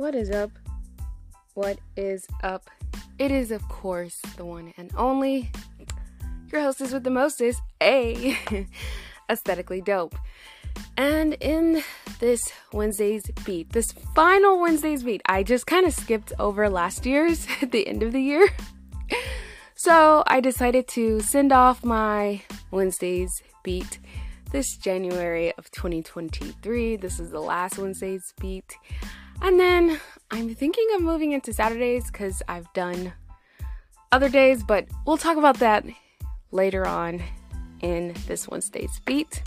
What is up? What is up? It is, of course, the one and only your hostess with the mostest, A, aesthetically dope. And in this Wednesday's beat, this final Wednesday's beat, I just kind of skipped over last year's at the end of the year. So I decided to send off my Wednesday's beat this January of 2023. This is the last Wednesday's beat. And then I'm thinking of moving into Saturdays because I've done other days, but we'll talk about that later on in this Wednesday's beat.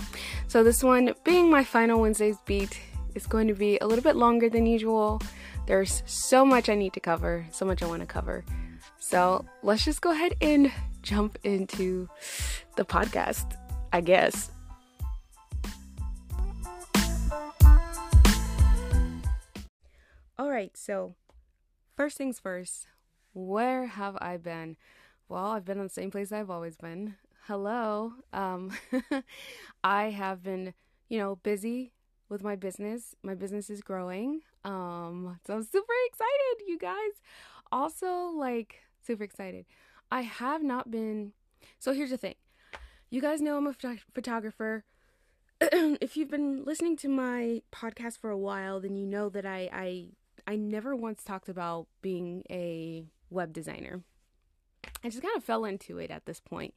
So, this one being my final Wednesday's beat is going to be a little bit longer than usual. There's so much I need to cover, so much I want to cover. So, let's just go ahead and jump into the podcast, I guess. All right, so first things first, where have I been? Well, I've been in the same place I've always been. Hello. Um I have been, you know, busy with my business. My business is growing. Um so I'm super excited, you guys. Also like super excited. I have not been So here's the thing. You guys know I'm a phot- photographer. if you've been listening to my podcast for a while, then you know that I I I never once talked about being a web designer. I just kind of fell into it at this point.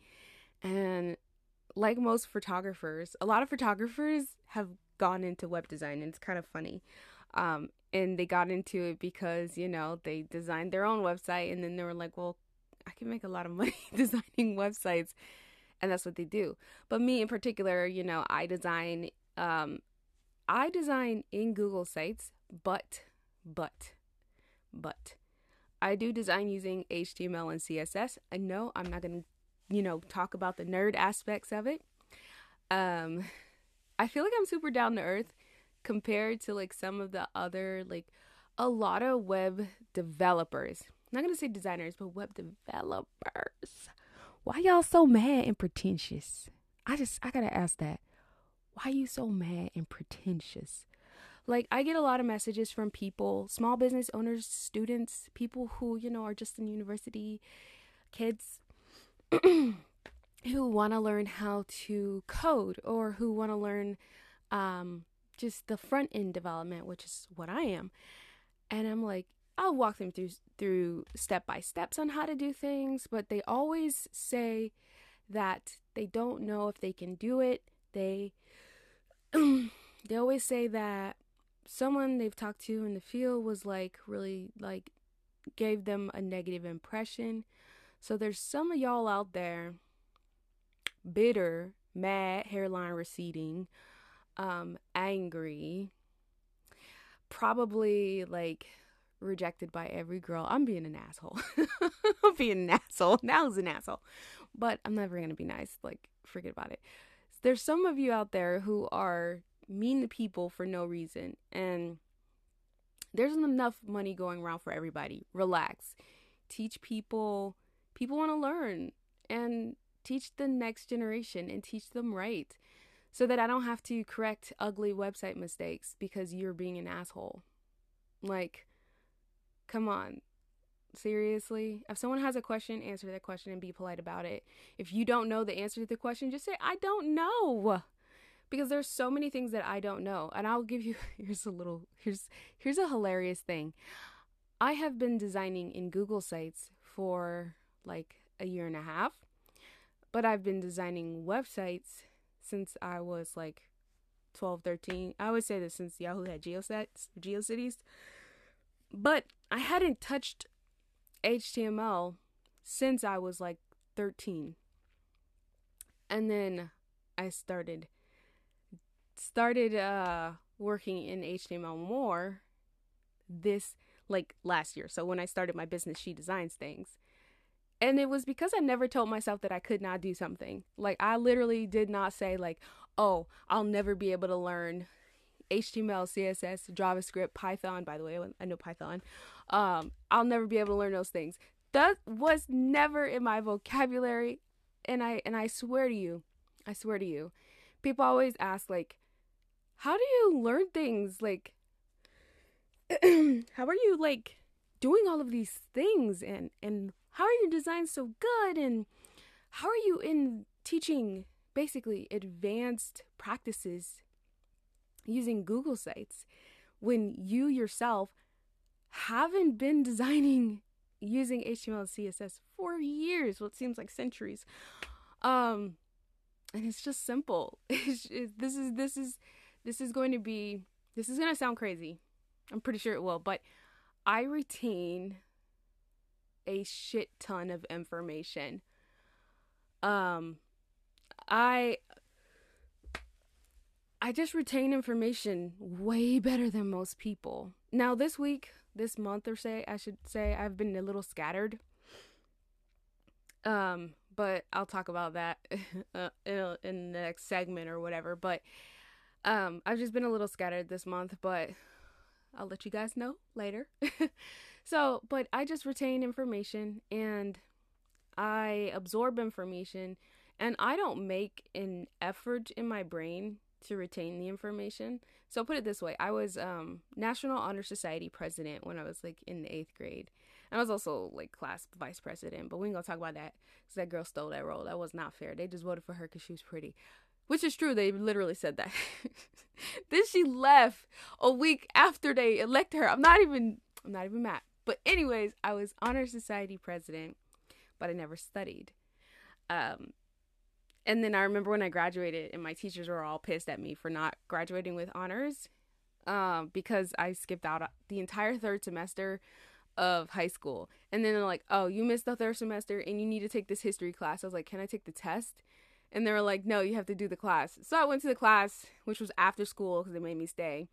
And like most photographers, a lot of photographers have gone into web design, and it's kind of funny. Um, and they got into it because, you know, they designed their own website, and then they were like, well, I can make a lot of money designing websites. And that's what they do. But me in particular, you know, I design um, I design in Google Sites, but but, but, I do design using HTML and CSS. I know I'm not going to, you know, talk about the nerd aspects of it. Um, I feel like I'm super down to earth compared to like some of the other, like a lot of web developers. I'm not going to say designers, but web developers. Why y'all so mad and pretentious? I just, I got to ask that. Why you so mad and pretentious? Like, I get a lot of messages from people, small business owners, students, people who, you know, are just in university, kids who want to learn how to code or who want to learn um, just the front end development, which is what I am. And I'm like, I'll walk them through through step by steps on how to do things, but they always say that they don't know if they can do it. They they always say that someone they've talked to in the field was like really like gave them a negative impression. So there's some of y'all out there bitter, mad, hairline receding, um, angry, probably like rejected by every girl. I'm being an asshole. I'm being an asshole. Now is an asshole. But I'm never gonna be nice. Like, forget about it. There's some of you out there who are mean to people for no reason. And there's enough money going around for everybody. Relax. Teach people, people want to learn and teach the next generation and teach them right so that I don't have to correct ugly website mistakes because you're being an asshole. Like, come on. Seriously? If someone has a question, answer that question and be polite about it. If you don't know the answer to the question, just say, I don't know because there's so many things that I don't know. And I'll give you here's a little here's here's a hilarious thing. I have been designing in Google Sites for like a year and a half, but I've been designing websites since I was like 12, 13. I would say this since Yahoo had GeoSets, GeoCities. But I hadn't touched HTML since I was like 13. And then I started started uh working in HTML more this like last year. So when I started my business, she designs things. And it was because I never told myself that I could not do something. Like I literally did not say like, "Oh, I'll never be able to learn HTML, CSS, JavaScript, Python, by the way, I know Python. Um, I'll never be able to learn those things." That was never in my vocabulary, and I and I swear to you, I swear to you, people always ask like, how do you learn things like how are you like doing all of these things and and how are your designs so good and how are you in teaching basically advanced practices using Google Sites when you yourself haven't been designing using HTML and CSS for years, what seems like centuries. Um and it's just simple. It's, this is this is this is going to be this is going to sound crazy. I'm pretty sure it will, but I retain a shit ton of information. Um I I just retain information way better than most people. Now this week, this month or say, I should say I've been a little scattered. Um but I'll talk about that uh, in, in the next segment or whatever, but um I've just been a little scattered this month, but I'll let you guys know later. so, but I just retain information and I absorb information and I don't make an effort in my brain to retain the information. So put it this way, I was um National Honor Society president when I was like in the 8th grade. And I was also like class vice president, but we ain't gonna talk about that because that girl stole that role. That was not fair. They just voted for her because she was pretty. Which is true. They literally said that. then she left a week after they elected her. I'm not even I'm not even mad. But anyways, I was honor society president, but I never studied. Um and then I remember when I graduated and my teachers were all pissed at me for not graduating with honors um because I skipped out the entire third semester of high school. And then they're like, "Oh, you missed the third semester and you need to take this history class." I was like, "Can I take the test?" And they were like, no, you have to do the class. So I went to the class, which was after school because they made me stay.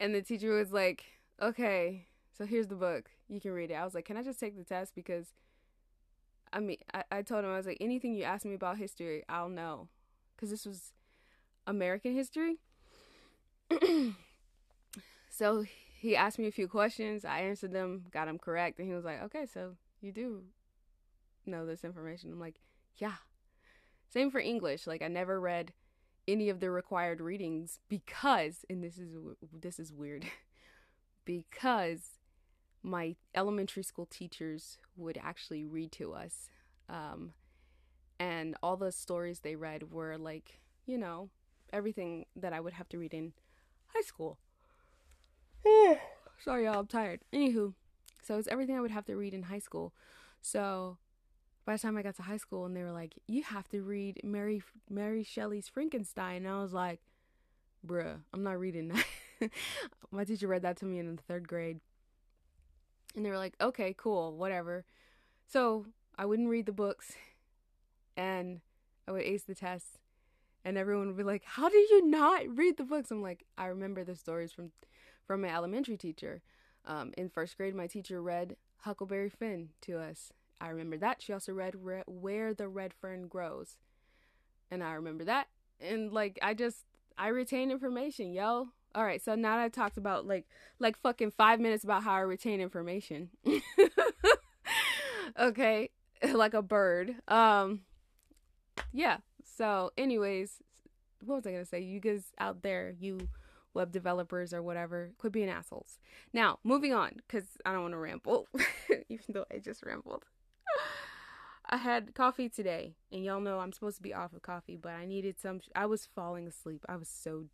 And the teacher was like, okay, so here's the book. You can read it. I was like, can I just take the test? Because, I mean, I, I told him, I was like, anything you ask me about history, I'll know. Because this was American history. so he asked me a few questions. I answered them, got them correct. And he was like, okay, so you do know this information. I'm like, yeah. Same for English. Like I never read any of the required readings because and this is this is weird. because my elementary school teachers would actually read to us. Um, and all the stories they read were like, you know, everything that I would have to read in high school. Sorry, y'all, I'm tired. Anywho, so it's everything I would have to read in high school. So by the time I got to high school and they were like, you have to read Mary Mary Shelley's Frankenstein. And I was like, bruh, I'm not reading that. My teacher read that to me in the third grade. And they were like, okay, cool, whatever. So I wouldn't read the books and I would ace the tests. And everyone would be like, how did you not read the books? I'm like, I remember the stories from, from my elementary teacher. Um, in first grade, my teacher read Huckleberry Finn to us I remember that. She also read Re- Where the Red Fern Grows. And I remember that. And like I just I retain information, yo. All right, so now that I talked about like like fucking 5 minutes about how I retain information. okay, like a bird. Um yeah. So anyways, what was I going to say? You guys out there, you web developers or whatever, quit being assholes. Now, moving on, because I don't want to ramble, even though I just rambled. I had coffee today, and y'all know I'm supposed to be off of coffee, but I needed some. I was falling asleep. I was so,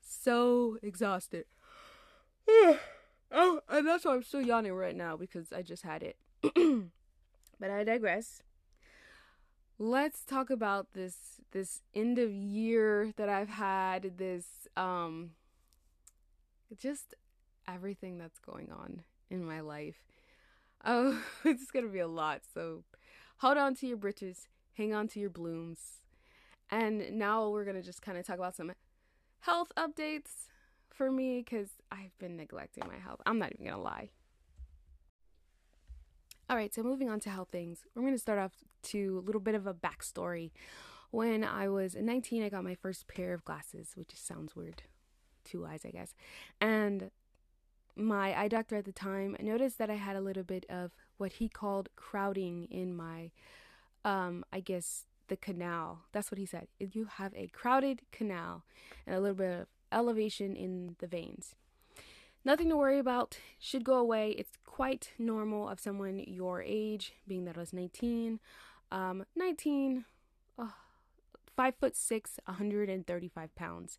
so exhausted. oh, and that's why I'm still yawning right now because I just had it. but I digress. Let's talk about this this end of year that I've had. This um, just everything that's going on in my life. Oh, it's gonna be a lot. So hold on to your britches, hang on to your blooms. And now we're gonna just kind of talk about some health updates for me because I've been neglecting my health. I'm not even gonna lie. All right, so moving on to health things, we're gonna start off to a little bit of a backstory. When I was 19, I got my first pair of glasses, which sounds weird. Two eyes, I guess. And my eye doctor at the time noticed that I had a little bit of what he called crowding in my, um, I guess, the canal. That's what he said. You have a crowded canal and a little bit of elevation in the veins. Nothing to worry about. Should go away. It's quite normal of someone your age, being that I was 19. Um, 19, oh, five foot six, 135 pounds.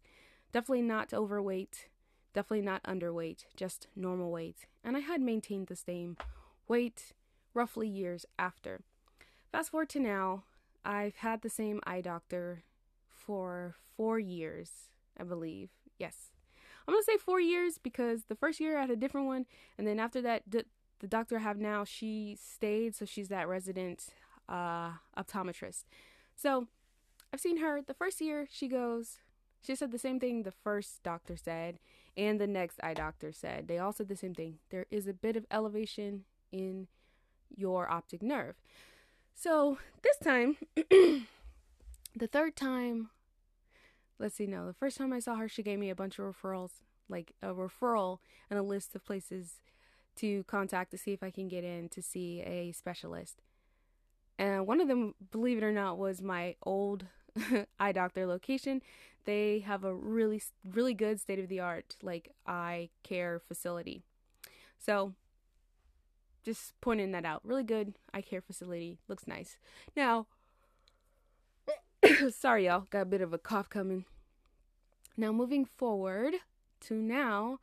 Definitely not overweight. Definitely not underweight. Just normal weight. And I had maintained the same weight roughly years after. Fast forward to now, I've had the same eye doctor for four years, I believe. Yes. I'm to say four years because the first year I had a different one. And then after that, the, the doctor I have now, she stayed. So she's that resident uh, optometrist. So I've seen her the first year. She goes, she said the same thing the first doctor said and the next eye doctor said. They all said the same thing. There is a bit of elevation in your optic nerve. So this time, the third time, let's see, no, the first time I saw her, she gave me a bunch of referrals, like a referral and a list of places to contact to see if I can get in to see a specialist. And one of them, believe it or not, was my old eye doctor location. They have a really, really good state of the art, like eye care facility. So just pointing that out. Really good eye care facility. Looks nice. Now, sorry, y'all. Got a bit of a cough coming. Now, moving forward to now,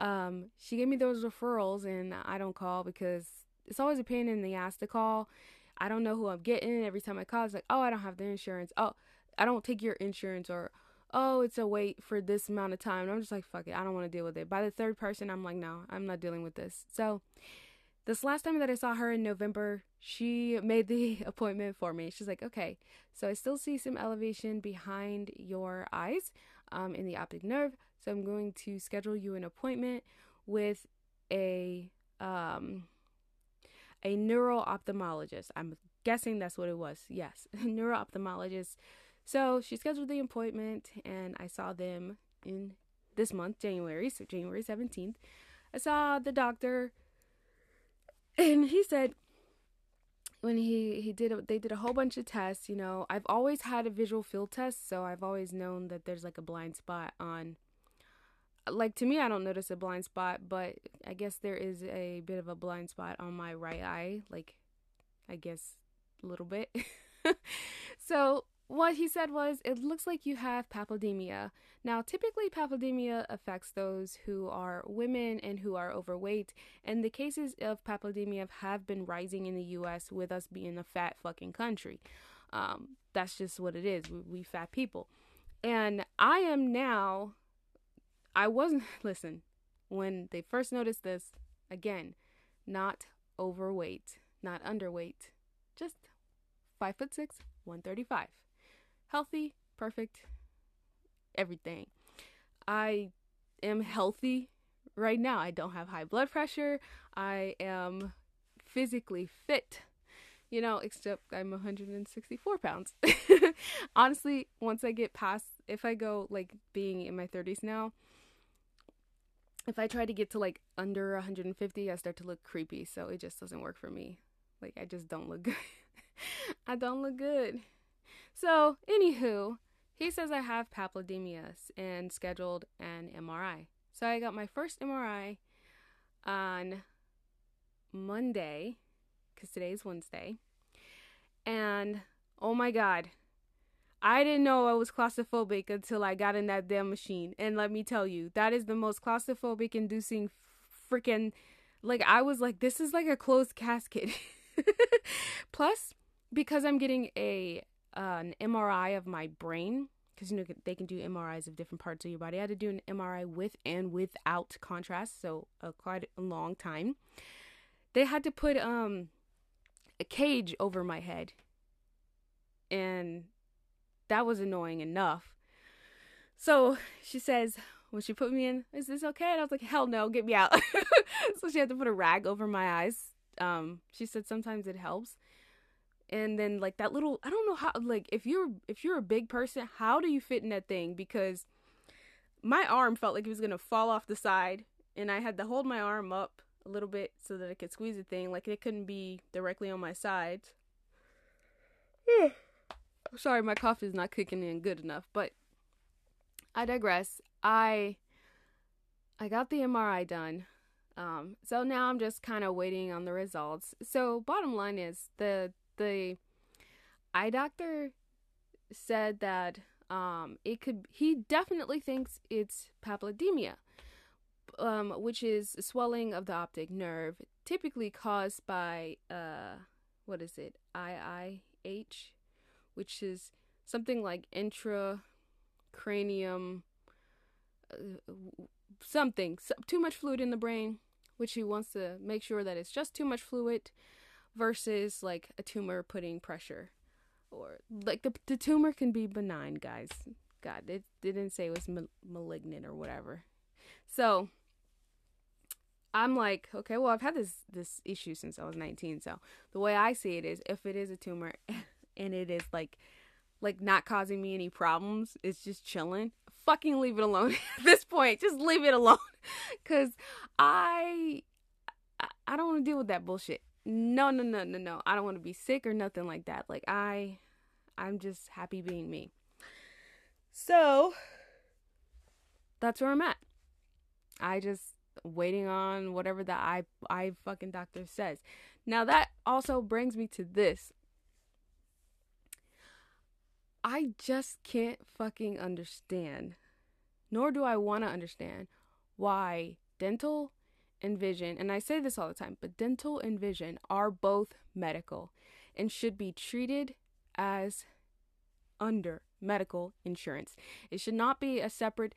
um, she gave me those referrals, and I don't call because it's always a pain in the ass to call. I don't know who I'm getting. Every time I call, it's like, oh, I don't have the insurance. Oh, I don't take your insurance, or oh, it's a wait for this amount of time. And I'm just like, fuck it. I don't want to deal with it. By the third person, I'm like, no, I'm not dealing with this. So, this last time that I saw her in November, she made the appointment for me. She's like, okay, so I still see some elevation behind your eyes um, in the optic nerve. So I'm going to schedule you an appointment with a um, a neuro ophthalmologist. I'm guessing that's what it was. Yes, neuro ophthalmologist. So she scheduled the appointment, and I saw them in this month, January, so January 17th. I saw the doctor and he said when he he did a, they did a whole bunch of tests you know i've always had a visual field test so i've always known that there's like a blind spot on like to me i don't notice a blind spot but i guess there is a bit of a blind spot on my right eye like i guess a little bit so what he said was, it looks like you have papilledema. Now, typically, papilledema affects those who are women and who are overweight, and the cases of papilledema have been rising in the U.S. with us being a fat fucking country. Um, that's just what it is. We, we fat people. And I am now, I wasn't, listen, when they first noticed this, again, not overweight, not underweight, just five foot six, 135 healthy, perfect, everything. I am healthy right now. I don't have high blood pressure. I am physically fit, you know, except I'm 164 pounds. Honestly, once I get past, if I go like being in my 30s now, if I try to get to like under 150, I start to look creepy. So it just doesn't work for me. Like, I just don't look good. I don't look good. So, anywho, he says I have papilledema and scheduled an MRI. So I got my first MRI on Monday, because today is Wednesday. And oh my God, I didn't know I was claustrophobic until I got in that damn machine. And let me tell you, that is the most claustrophobic inducing freaking. Like, I was like, this is like a closed casket. Plus, because I'm getting a an MRI of my brain because you know they can do MRIs of different parts of your body. I had to do an MRI with and without contrast, so uh, quite a long time. They had to put um a cage over my head, and that was annoying enough. So she says when she put me in, "Is this okay?" And I was like, "Hell no, get me out." so she had to put a rag over my eyes. Um, she said sometimes it helps and then like that little i don't know how like if you're if you're a big person how do you fit in that thing because my arm felt like it was gonna fall off the side and i had to hold my arm up a little bit so that i could squeeze the thing like it couldn't be directly on my sides sorry my cough is not kicking in good enough but i digress i I got the MRI done. Um, so now I'm just kind of waiting on the results. So bottom line is the the eye doctor said that um, it could. He definitely thinks it's papilledema, um, which is swelling of the optic nerve, typically caused by uh, what is it? IIH, which is something like intracranium uh, something so, too much fluid in the brain which he wants to make sure that it's just too much fluid versus like a tumor putting pressure or like the, the tumor can be benign guys. God it, it didn't say it was ma- malignant or whatever. So i'm like okay well i've had this this issue since i was 19 so the way i see it is if it is a tumor and it is like like not causing me any problems it's just chilling fucking leave it alone at this point. Just leave it alone. Because i i don't want to deal with that bullshit no no no no no. I don't want to be sick or nothing like that. Like i i'm just happy being me. So that's where i'm at. I just waiting on whatever the i i fucking doctor says. Now that also brings me to this. I just can't fucking understand, nor do I want to understand why dental and vision, and I say this all the time, but dental and vision are both medical and should be treated as under medical insurance. It should not be a separate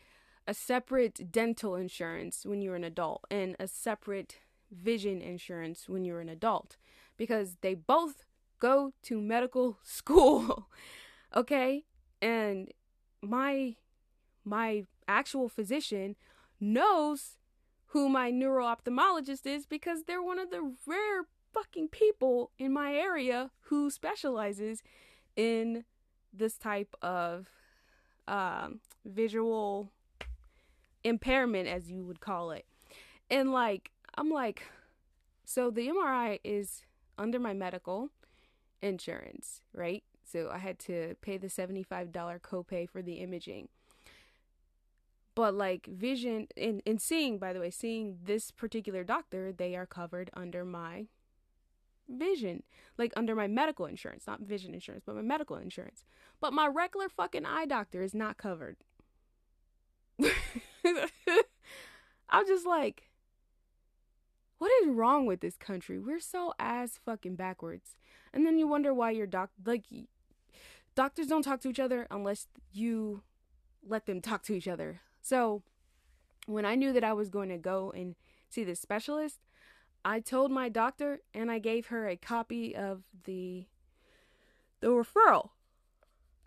a separate dental insurance when you're an adult and a separate vision insurance when you're an adult because they both go to medical school. okay? And my my actual physician knows who my neuro ophthalmologist is because they're one of the rare fucking people in my area who specializes in this type of um, visual impairment, as you would call it. And like, I'm like, so the MRI is under my medical insurance, right? So I had to pay the $75 copay for the imaging. But like vision in in seeing by the way, seeing this particular doctor, they are covered under my vision, like under my medical insurance, not vision insurance, but my medical insurance. But my regular fucking eye doctor is not covered. I'm just like, what is wrong with this country? We're so ass fucking backwards. And then you wonder why your doc like doctors don't talk to each other unless you let them talk to each other. So when I knew that I was going to go and see this specialist, I told my doctor and I gave her a copy of the the referral.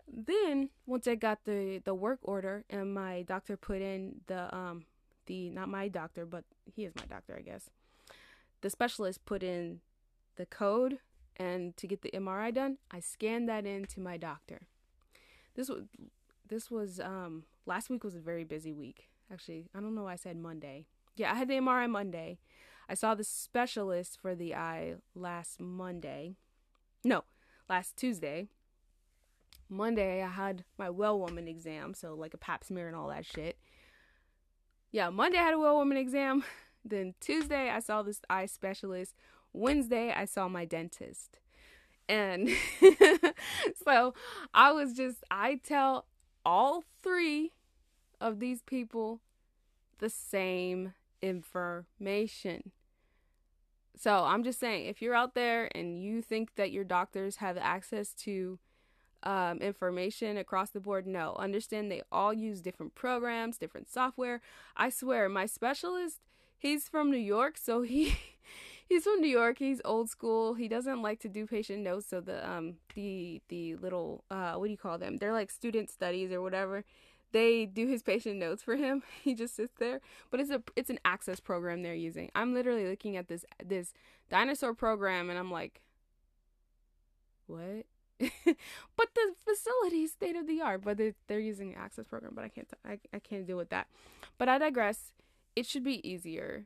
Then once I got the the work order and my doctor put in the um the not my doctor but he is my doctor I guess. The specialist put in the code and to get the MRI done, I scanned that in to my doctor. This was this was um last week was a very busy week. Actually, I don't know why I said Monday. Yeah, I had the MRI Monday. I saw the specialist for the eye last Monday. No, last Tuesday. Monday I had my well woman exam, so like a pap smear and all that shit. Yeah, Monday I had a well woman exam. Then Tuesday I saw this eye specialist. Wednesday, I saw my dentist. And so I was just, I tell all three of these people the same information. So I'm just saying, if you're out there and you think that your doctors have access to um, information across the board, no. Understand they all use different programs, different software. I swear, my specialist, he's from New York, so he he's from New York. He's old school. He doesn't like to do patient notes. So the um the the little uh what do you call them? They're like student studies or whatever. They do his patient notes for him. He just sits there. But it's a it's an access program they're using. I'm literally looking at this this dinosaur program and I'm like, what? but the facility is state of the art. But they're, they're using an access program. But I can't I I can't deal with that. But I digress. It should be easier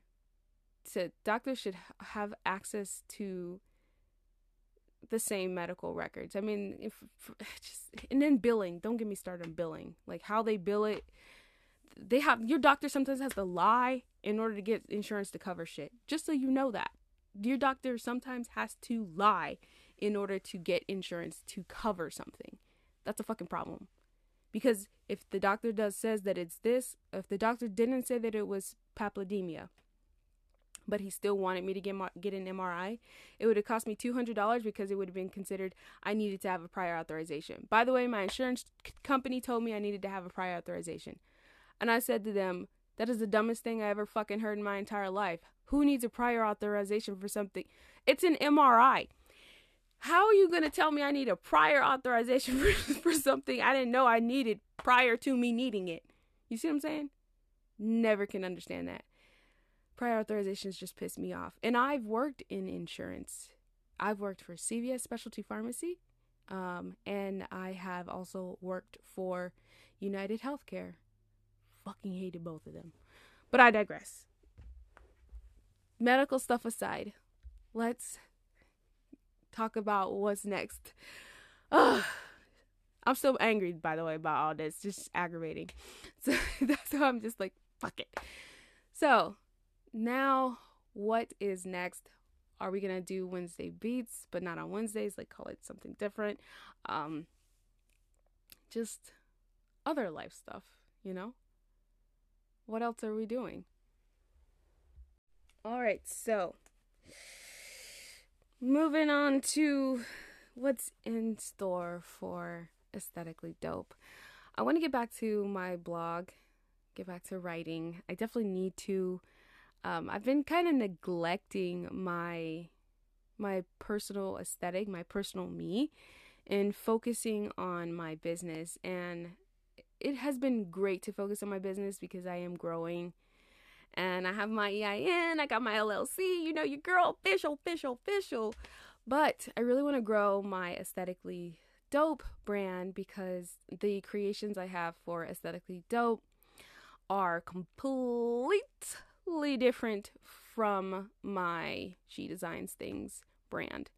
to doctors should have access to the same medical records. I mean, if just and then billing, don't get me started on billing. Like how they bill it they have your doctor sometimes has to lie in order to get insurance to cover shit. Just so you know that. Your doctor sometimes has to lie in order to get insurance to cover something. That's a fucking problem. Because if the doctor does says that it's this, if the doctor didn't say that it was papilledemia, but he still wanted me to get get an MRI, it would have cost me two hundred dollars because it would have been considered I needed to have a prior authorization. By the way, my insurance company told me I needed to have a prior authorization, and I said to them, "That is the dumbest thing I ever fucking heard in my entire life. Who needs a prior authorization for something? It's an MRI." How are you going to tell me I need a prior authorization for, for something I didn't know I needed prior to me needing it? You see what I'm saying? Never can understand that. Prior authorizations just piss me off. And I've worked in insurance. I've worked for CVS Specialty Pharmacy, um, and I have also worked for United Healthcare. Fucking hated both of them. But I digress. Medical stuff aside, let's talk about what's next. Ugh. I'm so angry, by the way, about all this. Just aggravating. So that's why I'm just like, fuck it. So now, what is next? Are we gonna do Wednesday beats, but not on Wednesdays? Like, call it something different. Um, just other life stuff, you know? What else are we doing? All right, so moving on to what's in store for aesthetically dope. I want to get back to my blog, get back to writing. I definitely need to. Um, I've been kind of neglecting my my personal aesthetic, my personal me, and focusing on my business. And it has been great to focus on my business because I am growing and I have my EIN, I got my LLC, you know, your girl, official, official, official. But I really want to grow my aesthetically dope brand because the creations I have for aesthetically dope are completely different from my She Designs Things brand.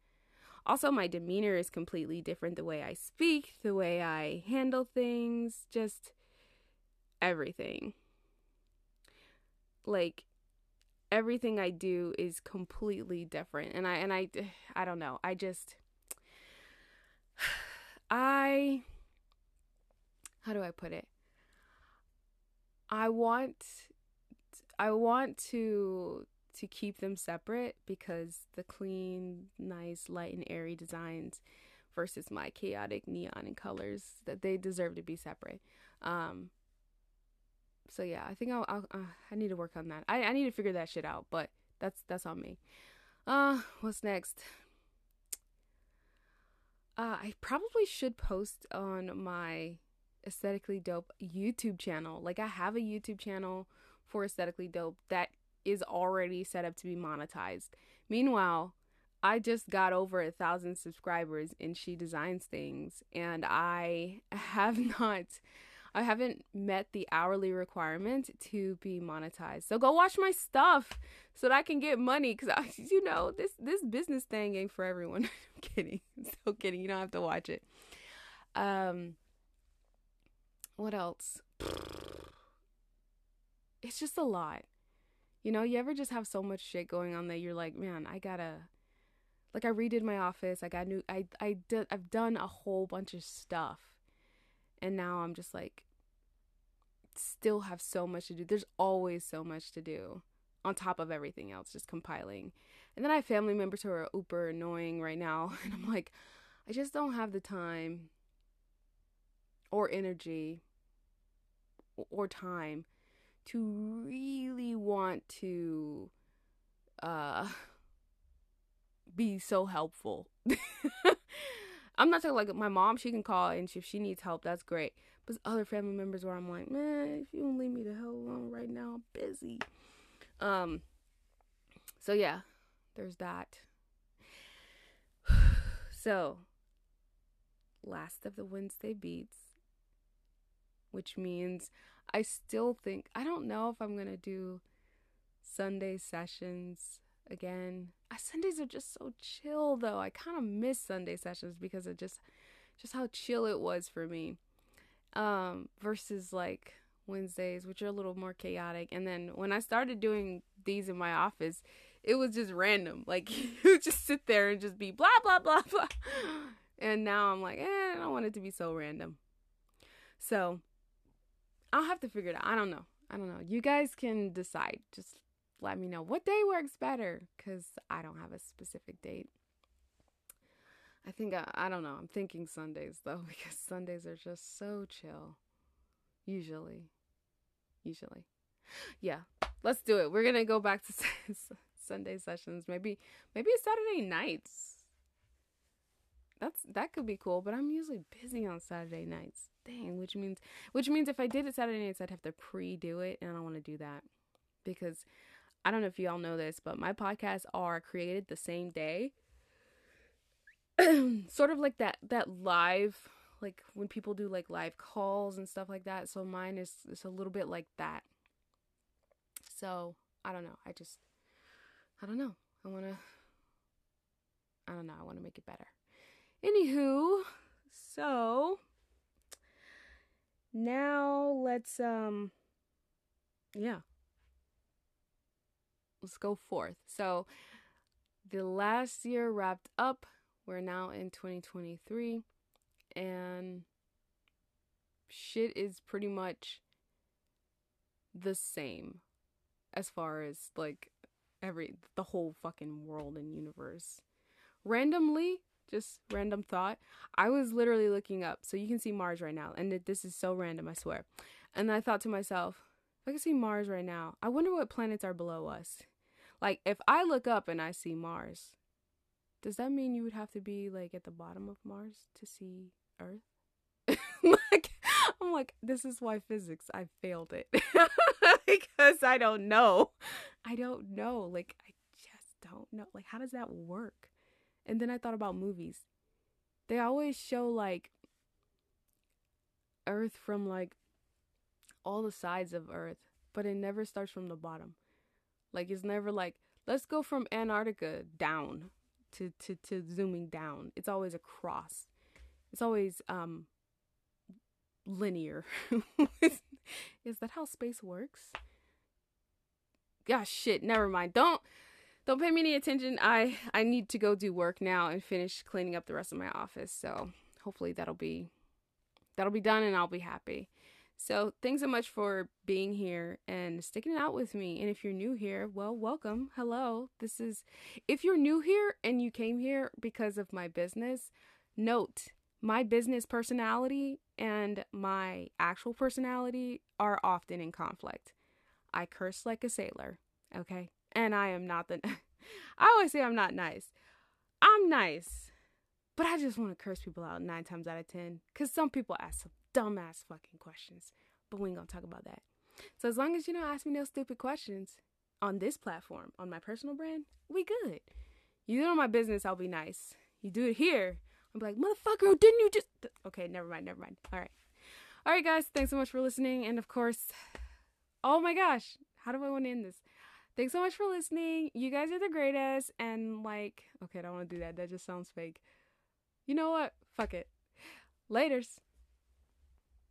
Also, my demeanor is completely different the way I speak, the way I handle things, just everything like everything I do is completely different and I and I I don't know. I just I how do I put it? I want I want to to keep them separate because the clean, nice, light and airy designs versus my chaotic neon and colors that they deserve to be separate. Um so yeah, I think I'll, I'll uh, I need to work on that. I I need to figure that shit out, but that's that's on me. Uh, what's next? Uh, I probably should post on my aesthetically dope YouTube channel. Like I have a YouTube channel for aesthetically dope that is already set up to be monetized. Meanwhile, I just got over a thousand subscribers and she designs things and I have not I haven't met the hourly requirement to be monetized. So go watch my stuff so that I can get money I, you know, this this business thing ain't for everyone. I'm kidding. I'm so kidding. You don't have to watch it. Um, what else? It's just a lot. You know, you ever just have so much shit going on that you're like, man, I gotta like I redid my office. I got new I I did I've done a whole bunch of stuff. And now I'm just like still have so much to do. There's always so much to do on top of everything else, just compiling. And then I have family members who are uber annoying right now. And I'm like, I just don't have the time or energy or time to really want to uh be so helpful. I'm not talking like my mom, she can call and if she needs help, that's great. But other family members where I'm like, man, if you don't leave me the hell alone right now, I'm busy. Um so yeah, there's that. so last of the Wednesday beats, which means I still think I don't know if I'm gonna do Sunday sessions again. Sundays are just so chill though. I kind of miss Sunday sessions because of just just how chill it was for me. Um versus like Wednesdays, which are a little more chaotic. And then when I started doing these in my office, it was just random. Like you just sit there and just be blah blah blah blah. And now I'm like, eh, I don't want it to be so random. So I'll have to figure it out. I don't know. I don't know. You guys can decide. Just let me know what day works better because I don't have a specific date. I think I, I don't know. I'm thinking Sundays though because Sundays are just so chill. Usually. Usually. Yeah. Let's do it. We're going to go back to Sunday sessions. Maybe maybe Saturday nights. That's that could be cool, but I'm usually busy on Saturday nights. Which means which means if I did it Saturday nights I'd have to pre-do it and I don't want to do that. Because I don't know if y'all know this, but my podcasts are created the same day. sort of like that that live like when people do like live calls and stuff like that. So mine is is a little bit like that. So, I don't know. I just I don't know. I want to I don't know. I want to make it better. Anywho, so now let's um yeah. Let's go forth. So the last year wrapped up. We're now in 2023 and shit is pretty much the same as far as like every the whole fucking world and universe. Randomly, just random thought. I was literally looking up, so you can see Mars right now, and this is so random, I swear. And I thought to myself, if I can see Mars right now, I wonder what planets are below us. Like, if I look up and I see Mars, does that mean you would have to be like at the bottom of Mars to see Earth? like, I'm like, this is why physics, I failed it. because I don't know. I don't know. Like, I just don't know. Like, how does that work? And then I thought about movies. They always show like Earth from like all the sides of Earth, but it never starts from the bottom. Like, it's never like, let's go from Antarctica down to, to, to zooming down. It's always a cross. It's always um linear. is that how space works? Gosh, shit, never mind. Don't don't pay me any attention. I I need to go do work now and finish cleaning up the rest of my office. So hopefully that'll be that'll be done and I'll be happy. So thanks so much for being here and sticking it out with me. And if you're new here, well, welcome. Hello. This is if you're new here and you came here because of my business, note my business personality and my actual personality are often in conflict. I curse like a sailor, okay? And I am not the. I always say I'm not nice. I'm nice, but I just want to curse people out nine times out of ten. Because some people ask some dumbass fucking questions, but we ain't gonna talk about that. So as long as you don't ask me no stupid questions on this platform, on my personal brand, we good. You do it on my business, I'll be nice. You do it here, I'm like, motherfucker, didn't you just. Okay, never mind, never mind. All right. All right, guys, thanks so much for listening. And of course, oh my gosh, how do I want to end this? Thanks so much for listening. You guys are the greatest. And like, okay, I don't want to do that. That just sounds fake. You know what? Fuck it. Laters.